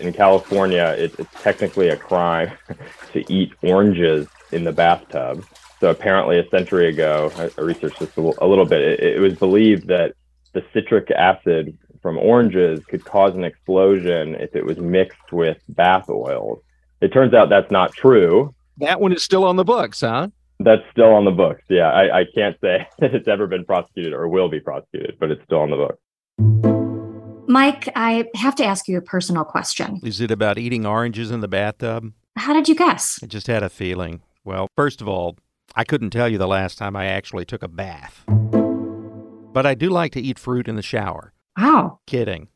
In California, it, it's technically a crime to eat oranges in the bathtub. So apparently, a century ago, I, I researched this a, a little bit. It, it was believed that the citric acid from oranges could cause an explosion if it was mixed with bath oils. It turns out that's not true. That one is still on the books, huh? That's still on the books. Yeah, I, I can't say that it's ever been prosecuted or will be prosecuted, but it's still on the books. Mike, I have to ask you a personal question. Is it about eating oranges in the bathtub? How did you guess? I just had a feeling. Well, first of all, I couldn't tell you the last time I actually took a bath. But I do like to eat fruit in the shower. Wow. Kidding.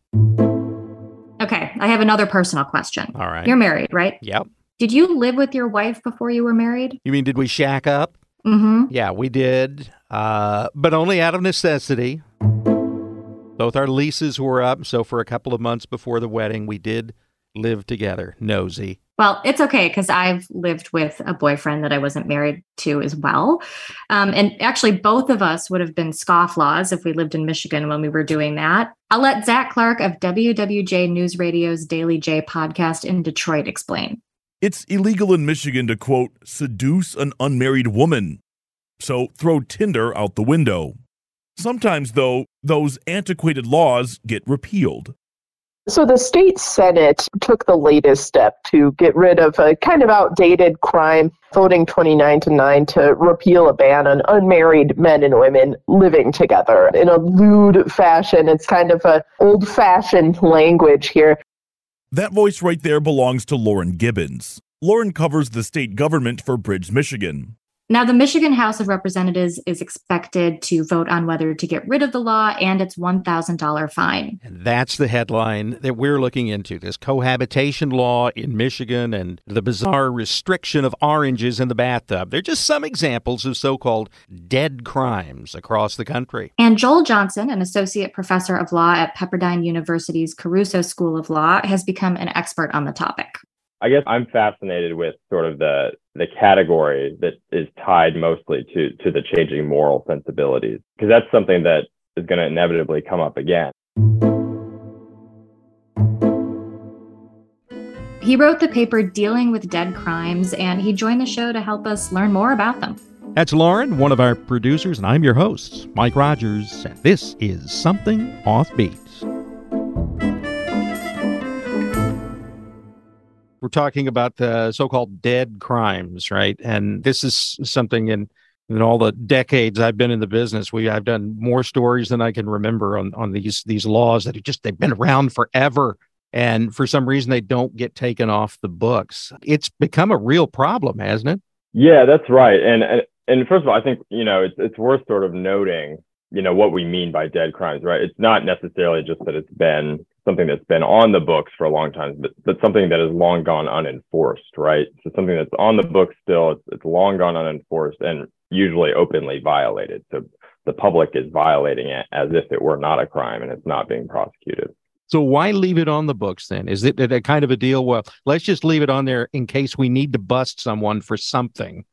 Okay, I have another personal question. All right. You're married, right? Yep. Did you live with your wife before you were married? You mean, did we shack up? Mm hmm. Yeah, we did. Uh, but only out of necessity. Both our leases were up, so for a couple of months before the wedding, we did live together. Nosy. Well, it's okay because I've lived with a boyfriend that I wasn't married to as well. Um, and actually, both of us would have been scofflaws if we lived in Michigan when we were doing that. I'll let Zach Clark of WWJ News Radio's Daily J podcast in Detroit explain. It's illegal in Michigan to quote, seduce an unmarried woman. So throw Tinder out the window. Sometimes, though, those antiquated laws get repealed. So the state Senate took the latest step to get rid of a kind of outdated crime, voting 29 to 9 to repeal a ban on unmarried men and women living together in a lewd fashion. It's kind of a old-fashioned language here. That voice right there belongs to Lauren Gibbons. Lauren covers the state government for Bridge, Michigan. Now, the Michigan House of Representatives is expected to vote on whether to get rid of the law and its $1,000 fine. And that's the headline that we're looking into this cohabitation law in Michigan and the bizarre restriction of oranges in the bathtub. They're just some examples of so called dead crimes across the country. And Joel Johnson, an associate professor of law at Pepperdine University's Caruso School of Law, has become an expert on the topic. I guess I'm fascinated with sort of the the category that is tied mostly to to the changing moral sensibilities because that's something that is going to inevitably come up again. He wrote the paper Dealing with Dead Crimes and he joined the show to help us learn more about them. That's Lauren, one of our producers, and I'm your host, Mike Rogers, and this is Something Offbeat. We're talking about the so-called dead crimes, right? And this is something in in all the decades I've been in the business, we I've done more stories than I can remember on on these these laws that just they've been around forever. And for some reason they don't get taken off the books. It's become a real problem, hasn't it? Yeah, that's right. And and, and first of all, I think, you know, it's it's worth sort of noting, you know, what we mean by dead crimes, right? It's not necessarily just that it's been something that's been on the books for a long time, but, but something that has long gone unenforced, right? So something that's on the books still, it's, it's long gone unenforced and usually openly violated. So the public is violating it as if it were not a crime and it's not being prosecuted. So why leave it on the books then? Is it a kind of a deal? Well, let's just leave it on there in case we need to bust someone for something.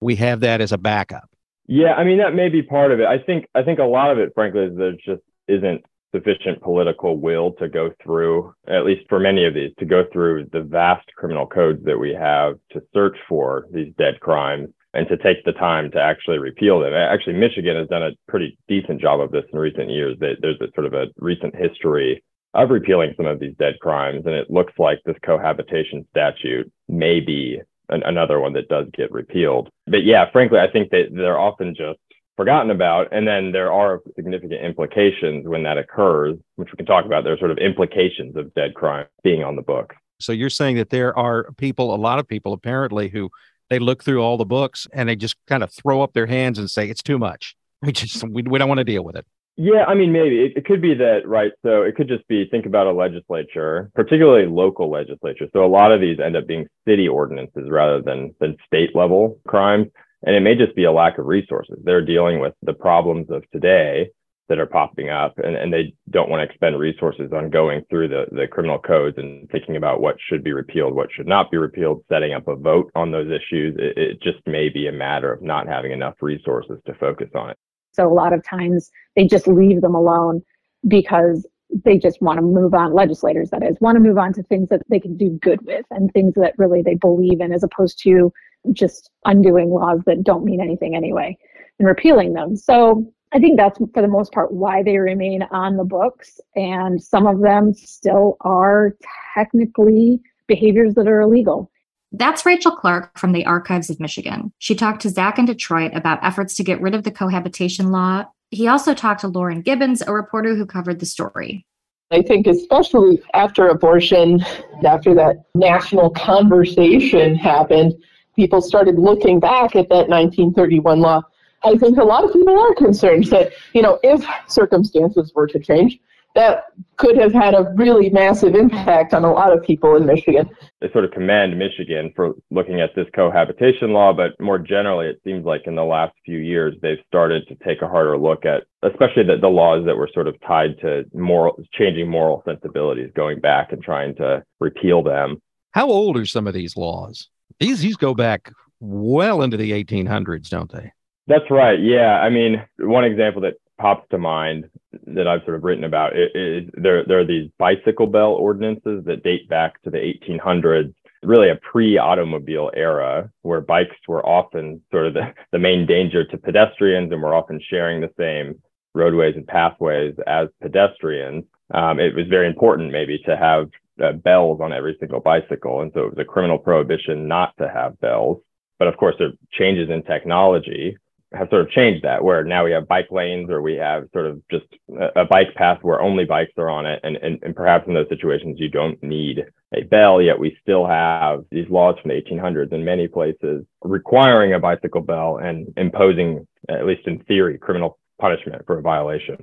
We have that as a backup. Yeah, I mean that may be part of it. I think I think a lot of it, frankly, is there just isn't sufficient political will to go through, at least for many of these, to go through the vast criminal codes that we have to search for these dead crimes and to take the time to actually repeal them. Actually, Michigan has done a pretty decent job of this in recent years. There's a sort of a recent history of repealing some of these dead crimes, and it looks like this cohabitation statute may be an, another one that does get repealed. But yeah, frankly, I think that they're often just forgotten about. And then there are significant implications when that occurs, which we can talk about. There are sort of implications of dead crime being on the book. So you're saying that there are people, a lot of people apparently, who they look through all the books and they just kind of throw up their hands and say, it's too much. We just, we, we don't want to deal with it. Yeah, I mean, maybe it, it, could be that, right? So it could just be think about a legislature, particularly local legislature. So a lot of these end up being city ordinances rather than than state level crimes, and it may just be a lack of resources. They're dealing with the problems of today that are popping up, and, and they don't want to expend resources on going through the the criminal codes and thinking about what should be repealed, what should not be repealed, setting up a vote on those issues. It, it just may be a matter of not having enough resources to focus on it. So a lot of times they just leave them alone because they just want to move on, legislators that is, want to move on to things that they can do good with and things that really they believe in as opposed to just undoing laws that don't mean anything anyway and repealing them. So I think that's for the most part why they remain on the books. And some of them still are technically behaviors that are illegal. That's Rachel Clark from the Archives of Michigan. She talked to Zach in Detroit about efforts to get rid of the cohabitation law. He also talked to Lauren Gibbons, a reporter who covered the story. I think, especially after abortion, after that national conversation happened, people started looking back at that 1931 law. I think a lot of people are concerned that, you know, if circumstances were to change, that could have had a really massive impact on a lot of people in Michigan. They sort of commend Michigan for looking at this cohabitation law, but more generally, it seems like in the last few years, they've started to take a harder look at, especially the, the laws that were sort of tied to moral, changing moral sensibilities, going back and trying to repeal them. How old are some of these laws? These these go back well into the 1800s, don't they? That's right. Yeah. I mean, one example that pops to mind that I've sort of written about is there there are these bicycle bell ordinances that date back to the 1800s, really a pre-automobile era where bikes were often sort of the, the main danger to pedestrians and were often sharing the same roadways and pathways as pedestrians. Um, it was very important maybe to have uh, bells on every single bicycle, and so it was a criminal prohibition not to have bells. But of course, there are changes in technology have sort of changed that where now we have bike lanes or we have sort of just a, a bike path where only bikes are on it and, and, and perhaps in those situations you don't need a bell yet we still have these laws from the 1800s in many places requiring a bicycle bell and imposing at least in theory criminal punishment for a violation.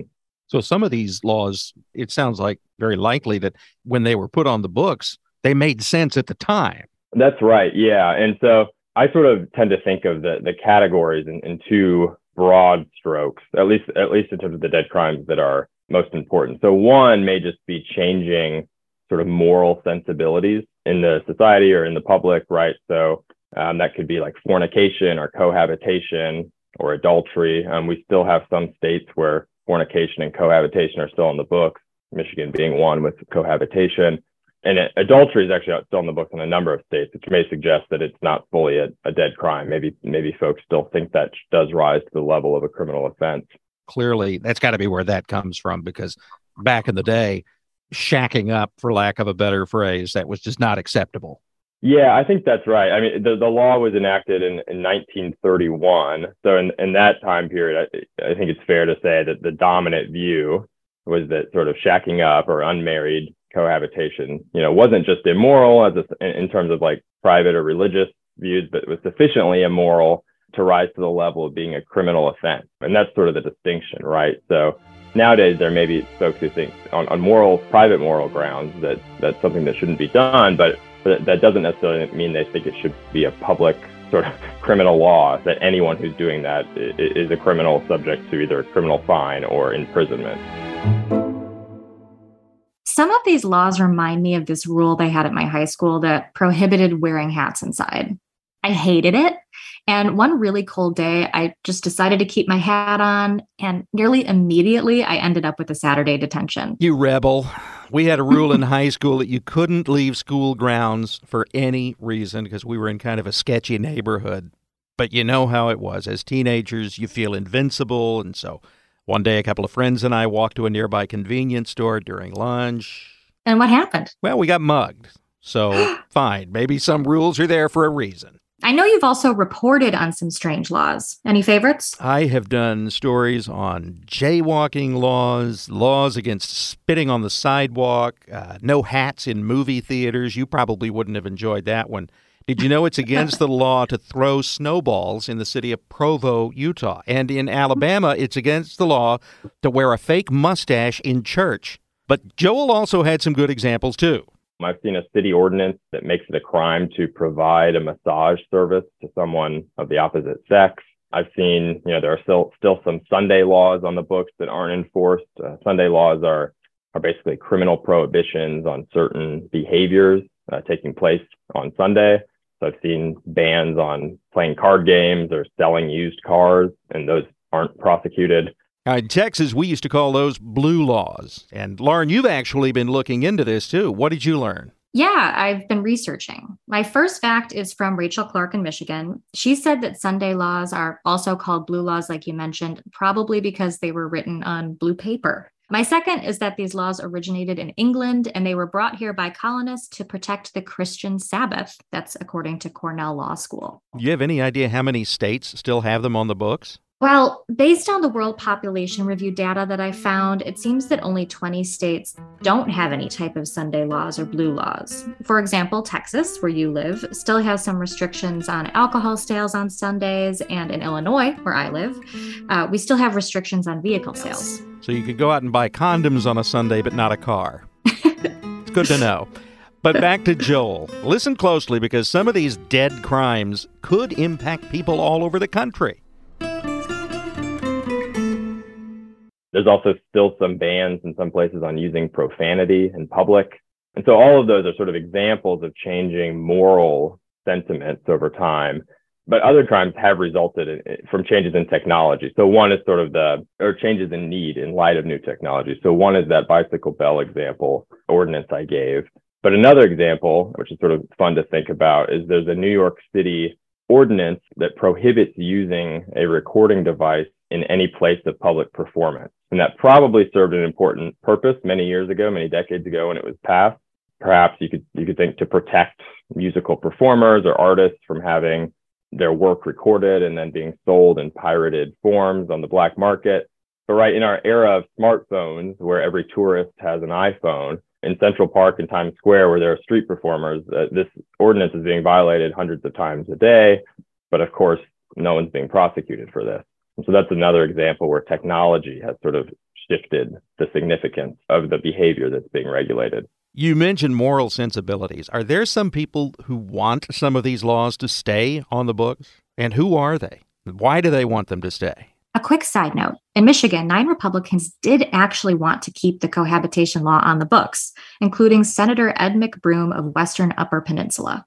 So some of these laws it sounds like very likely that when they were put on the books they made sense at the time. That's right yeah. And so I sort of tend to think of the the categories in, in two broad strokes, at least at least in terms of the dead crimes that are most important. So one may just be changing sort of moral sensibilities in the society or in the public, right? So um, that could be like fornication or cohabitation or adultery. Um, we still have some states where fornication and cohabitation are still on the books, Michigan being one with cohabitation and adultery is actually still in the book in a number of states, which may suggest that it's not fully a, a, dead crime. Maybe maybe folks still think that does rise to the level of a criminal offense. Clearly, that's got to be where that comes from because back in the day, shacking up, for lack of a better phrase, that was just not acceptable. Yeah, I think that's right. I mean, the, the law was enacted in, in 1931. So in, in that time period, I, I think it's fair to say that the dominant view was that sort of shacking up or unmarried cohabitation, you know, wasn't just immoral as a, in terms of like private or religious views, but was sufficiently immoral to rise to the level of being a criminal offense. And that's sort of the distinction, right? So nowadays there may be folks who think on, on moral, private moral grounds that that's something that shouldn't be done, but, but that doesn't necessarily mean they think it should be a public sort of criminal law that anyone who's doing that is a criminal subject to either a criminal fine or imprisonment. Some of these laws remind me of this rule they had at my high school that prohibited wearing hats inside. I hated it. And one really cold day, I just decided to keep my hat on, and nearly immediately, I ended up with a Saturday detention. You rebel. We had a rule in high school that you couldn't leave school grounds for any reason because we were in kind of a sketchy neighborhood. But you know how it was. As teenagers, you feel invincible. And so one day, a couple of friends and I walked to a nearby convenience store during lunch. And what happened? Well, we got mugged. So, fine. Maybe some rules are there for a reason. I know you've also reported on some strange laws. Any favorites? I have done stories on jaywalking laws, laws against spitting on the sidewalk, uh, no hats in movie theaters. You probably wouldn't have enjoyed that one. Did you know it's against the law to throw snowballs in the city of Provo, Utah? And in Alabama, it's against the law to wear a fake mustache in church. But Joel also had some good examples too. I've seen a city ordinance that makes it a crime to provide a massage service to someone of the opposite sex. I've seen, you know, there are still still some Sunday laws on the books that aren't enforced. Uh, Sunday laws are are basically criminal prohibitions on certain behaviors uh, taking place on Sunday. So I've seen bans on playing card games or selling used cars, and those aren't prosecuted. Uh, in Texas, we used to call those blue laws. And Lauren, you've actually been looking into this too. What did you learn? Yeah, I've been researching. My first fact is from Rachel Clark in Michigan. She said that Sunday laws are also called blue laws, like you mentioned, probably because they were written on blue paper. My second is that these laws originated in England and they were brought here by colonists to protect the Christian Sabbath. That's according to Cornell Law School. Do you have any idea how many states still have them on the books? Well, based on the World Population Review data that I found, it seems that only 20 states don't have any type of Sunday laws or blue laws. For example, Texas, where you live, still has some restrictions on alcohol sales on Sundays, and in Illinois, where I live, uh, we still have restrictions on vehicle sales. So you could go out and buy condoms on a Sunday, but not a car. it's good to know. But back to Joel. Listen closely because some of these dead crimes could impact people all over the country. There's also still some bans in some places on using profanity in public. And so all of those are sort of examples of changing moral sentiments over time. But other crimes have resulted in, eh, from changes in technology. So one is sort of the, or changes in need in light of new technology. So one is that bicycle bell example ordinance I gave. But another example, which is sort of fun to think about, is there's a New York City ordinance that prohibits using a recording device in any place of public performance. And that probably served an important purpose many years ago, many decades ago when it was passed. Perhaps you could you could think to protect musical performers or artists from having their work recorded and then being sold in pirated forms on the black market. But right in our era of smartphones, where every tourist has an iPhone, in Central Park and Times Square, where there are street performers, uh, this ordinance is being violated hundreds of times a day. But of course, no one's being prosecuted for this. And so that's another example where technology has sort of shifted the significance of the behavior that's being regulated. You mentioned moral sensibilities. Are there some people who want some of these laws to stay on the books? And who are they? Why do they want them to stay? A quick side note in Michigan, nine Republicans did actually want to keep the cohabitation law on the books, including Senator Ed McBroom of Western Upper Peninsula.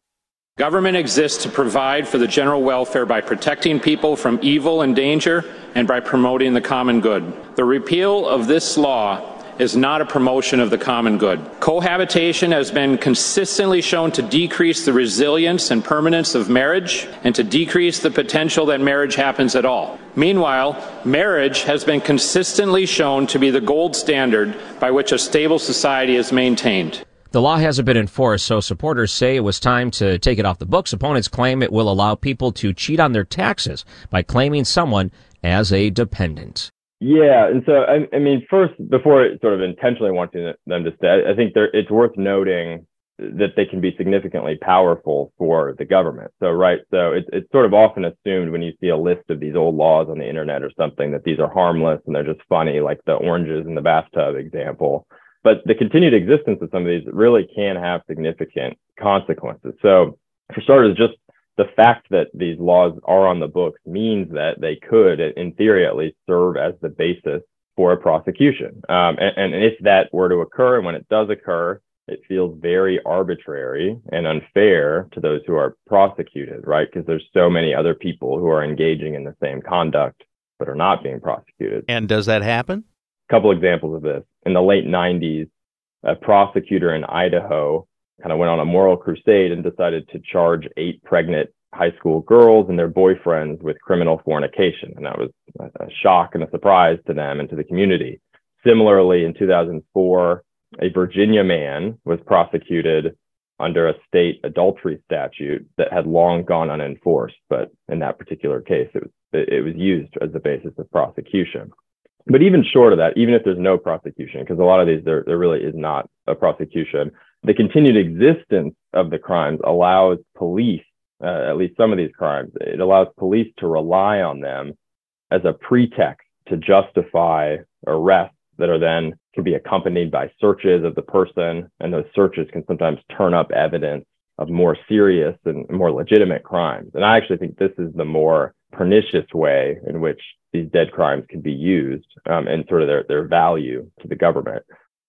Government exists to provide for the general welfare by protecting people from evil and danger and by promoting the common good. The repeal of this law is not a promotion of the common good. Cohabitation has been consistently shown to decrease the resilience and permanence of marriage and to decrease the potential that marriage happens at all. Meanwhile, marriage has been consistently shown to be the gold standard by which a stable society is maintained. The law hasn't been enforced, so supporters say it was time to take it off the books. Opponents claim it will allow people to cheat on their taxes by claiming someone as a dependent. Yeah, and so I, I mean, first, before sort of intentionally wanting them to stay, I think it's worth noting that they can be significantly powerful for the government. So, right, so it's it's sort of often assumed when you see a list of these old laws on the internet or something that these are harmless and they're just funny, like the oranges in the bathtub example. But the continued existence of some of these really can have significant consequences. So, for starters, just the fact that these laws are on the books means that they could, in theory at least, serve as the basis for a prosecution. Um, and, and if that were to occur, and when it does occur, it feels very arbitrary and unfair to those who are prosecuted, right? Because there's so many other people who are engaging in the same conduct but are not being prosecuted. And does that happen? A couple examples of this. In the late 90s, a prosecutor in Idaho kind of went on a moral crusade and decided to charge eight pregnant high school girls and their boyfriends with criminal fornication. And that was a shock and a surprise to them and to the community. Similarly, in 2004, a Virginia man was prosecuted under a state adultery statute that had long gone unenforced, but in that particular case, it was it was used as the basis of prosecution. But even short of that, even if there's no prosecution, because a lot of these there there really is not a prosecution, the continued existence of the crimes allows police uh, at least some of these crimes. It allows police to rely on them as a pretext to justify arrests that are then can be accompanied by searches of the person, and those searches can sometimes turn up evidence of more serious and more legitimate crimes. And I actually think this is the more pernicious way in which these dead crimes can be used um, and sort of their, their value to the government.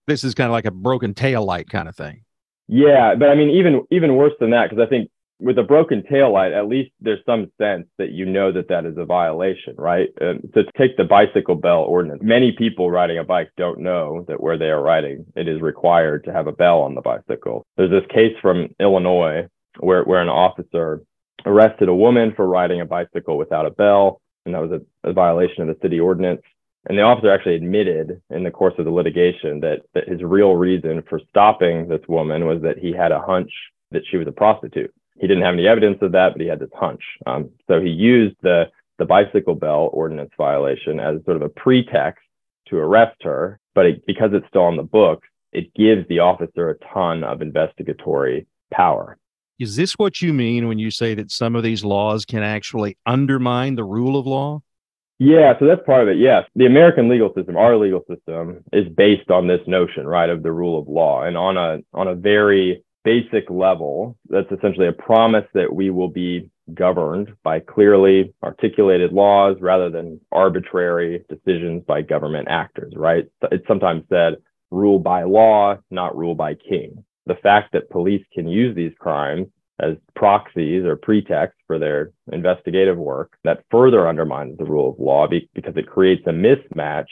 This is kind of like a broken tail light kind of thing. Yeah, but I mean, even even worse than that, because I think with a broken tail light, at least there's some sense that you know that that is a violation, right? Um, to take the bicycle bell ordinance, many people riding a bike don't know that where they are riding, it is required to have a bell on the bicycle. There's this case from Illinois where, where an officer arrested a woman for riding a bicycle without a bell, and that was a, a violation of the city ordinance. And the officer actually admitted in the course of the litigation that, that his real reason for stopping this woman was that he had a hunch that she was a prostitute. He didn't have any evidence of that, but he had this hunch. Um, so he used the, the bicycle bell ordinance violation as sort of a pretext to arrest her. But it, because it's still on the books, it gives the officer a ton of investigatory power. Is this what you mean when you say that some of these laws can actually undermine the rule of law? Yeah, so that's part of it. Yes. The American legal system, our legal system is based on this notion, right, of the rule of law. And on a on a very basic level, that's essentially a promise that we will be governed by clearly articulated laws rather than arbitrary decisions by government actors, right? It's sometimes said rule by law, not rule by king. The fact that police can use these crimes as proxies or pretexts for their investigative work that further undermines the rule of law because it creates a mismatch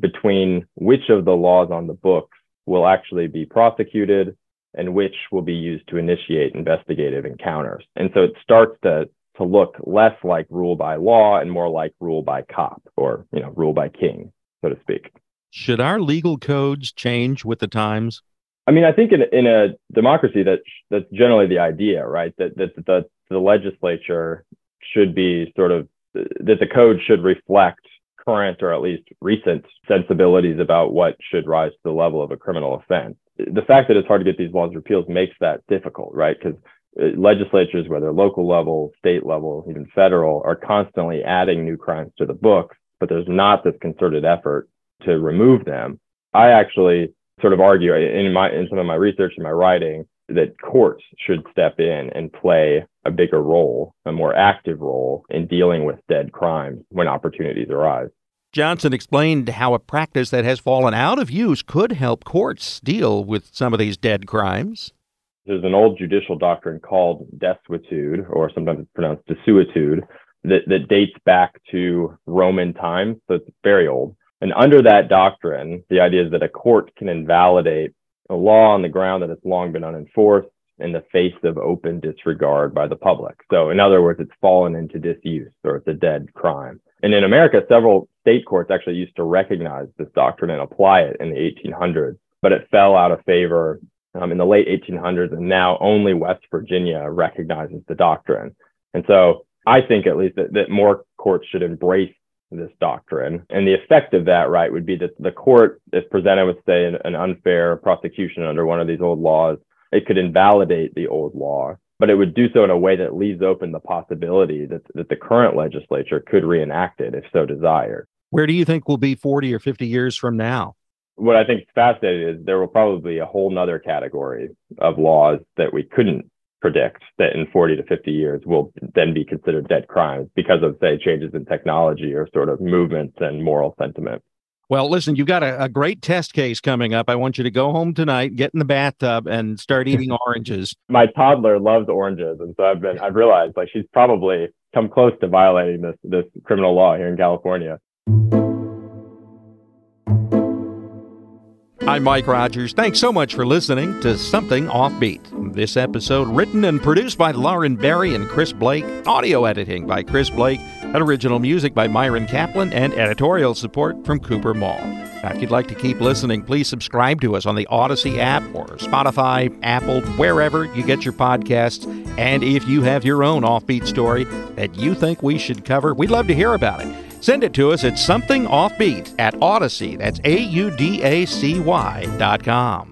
between which of the laws on the books will actually be prosecuted and which will be used to initiate investigative encounters. And so it starts to to look less like rule by law and more like rule by cop or you know rule by king, so to speak. Should our legal codes change with the times? I mean, I think in in a democracy that that's generally the idea, right? That that the the legislature should be sort of that the code should reflect current or at least recent sensibilities about what should rise to the level of a criminal offense the fact that it's hard to get these laws repealed makes that difficult, right? Because uh, legislatures, whether local level, state level, even federal, are constantly adding new crimes to the books, but there's not this concerted effort to remove them. I actually sort of argue in my in some of my research and my writing that courts should step in and play a bigger role, a more active role in dealing with dead crimes when opportunities arise. Johnson explained how a practice that has fallen out of use could help courts deal with some of these dead crimes. There's an old judicial doctrine called desuetude, or sometimes it's pronounced desuetude, that, that dates back to Roman times. So it's very old. And under that doctrine, the idea is that a court can invalidate a law on the ground that has long been unenforced in the face of open disregard by the public. So, in other words, it's fallen into disuse or it's a dead crime. And in America, several state courts actually used to recognize this doctrine and apply it in the 1800s, but it fell out of favor um, in the late 1800s. And now only West Virginia recognizes the doctrine. And so I think at least that, that more courts should embrace this doctrine. And the effect of that, right, would be that the court, if presented with, say, an, an unfair prosecution under one of these old laws, it could invalidate the old law but it would do so in a way that leaves open the possibility that, that the current legislature could reenact it if so desired. Where do you think we'll be 40 or 50 years from now? What I think is fascinating is there will probably be a whole nother category of laws that we couldn't predict that in 40 to 50 years will then be considered dead crimes because of, say, changes in technology or sort of movements and moral sentiment. Well, listen, you've got a, a, great test case coming up. I want you to go home tonight, get in the bathtub, and start eating oranges. My toddler loves oranges, and so I've been I've realized like she's probably come close to violating this this criminal law here in California. I'm Mike Rogers. Thanks so much for listening to Something Offbeat. This episode written and produced by Lauren Berry and Chris Blake, audio editing by Chris Blake, and original music by Myron Kaplan, and editorial support from Cooper Mall. Now, if you'd like to keep listening, please subscribe to us on the Audacy app or Spotify, Apple, wherever you get your podcasts. And if you have your own offbeat story that you think we should cover, we'd love to hear about it. Send it to us at something offbeat at Audacy. That's A U D A C Y dot com.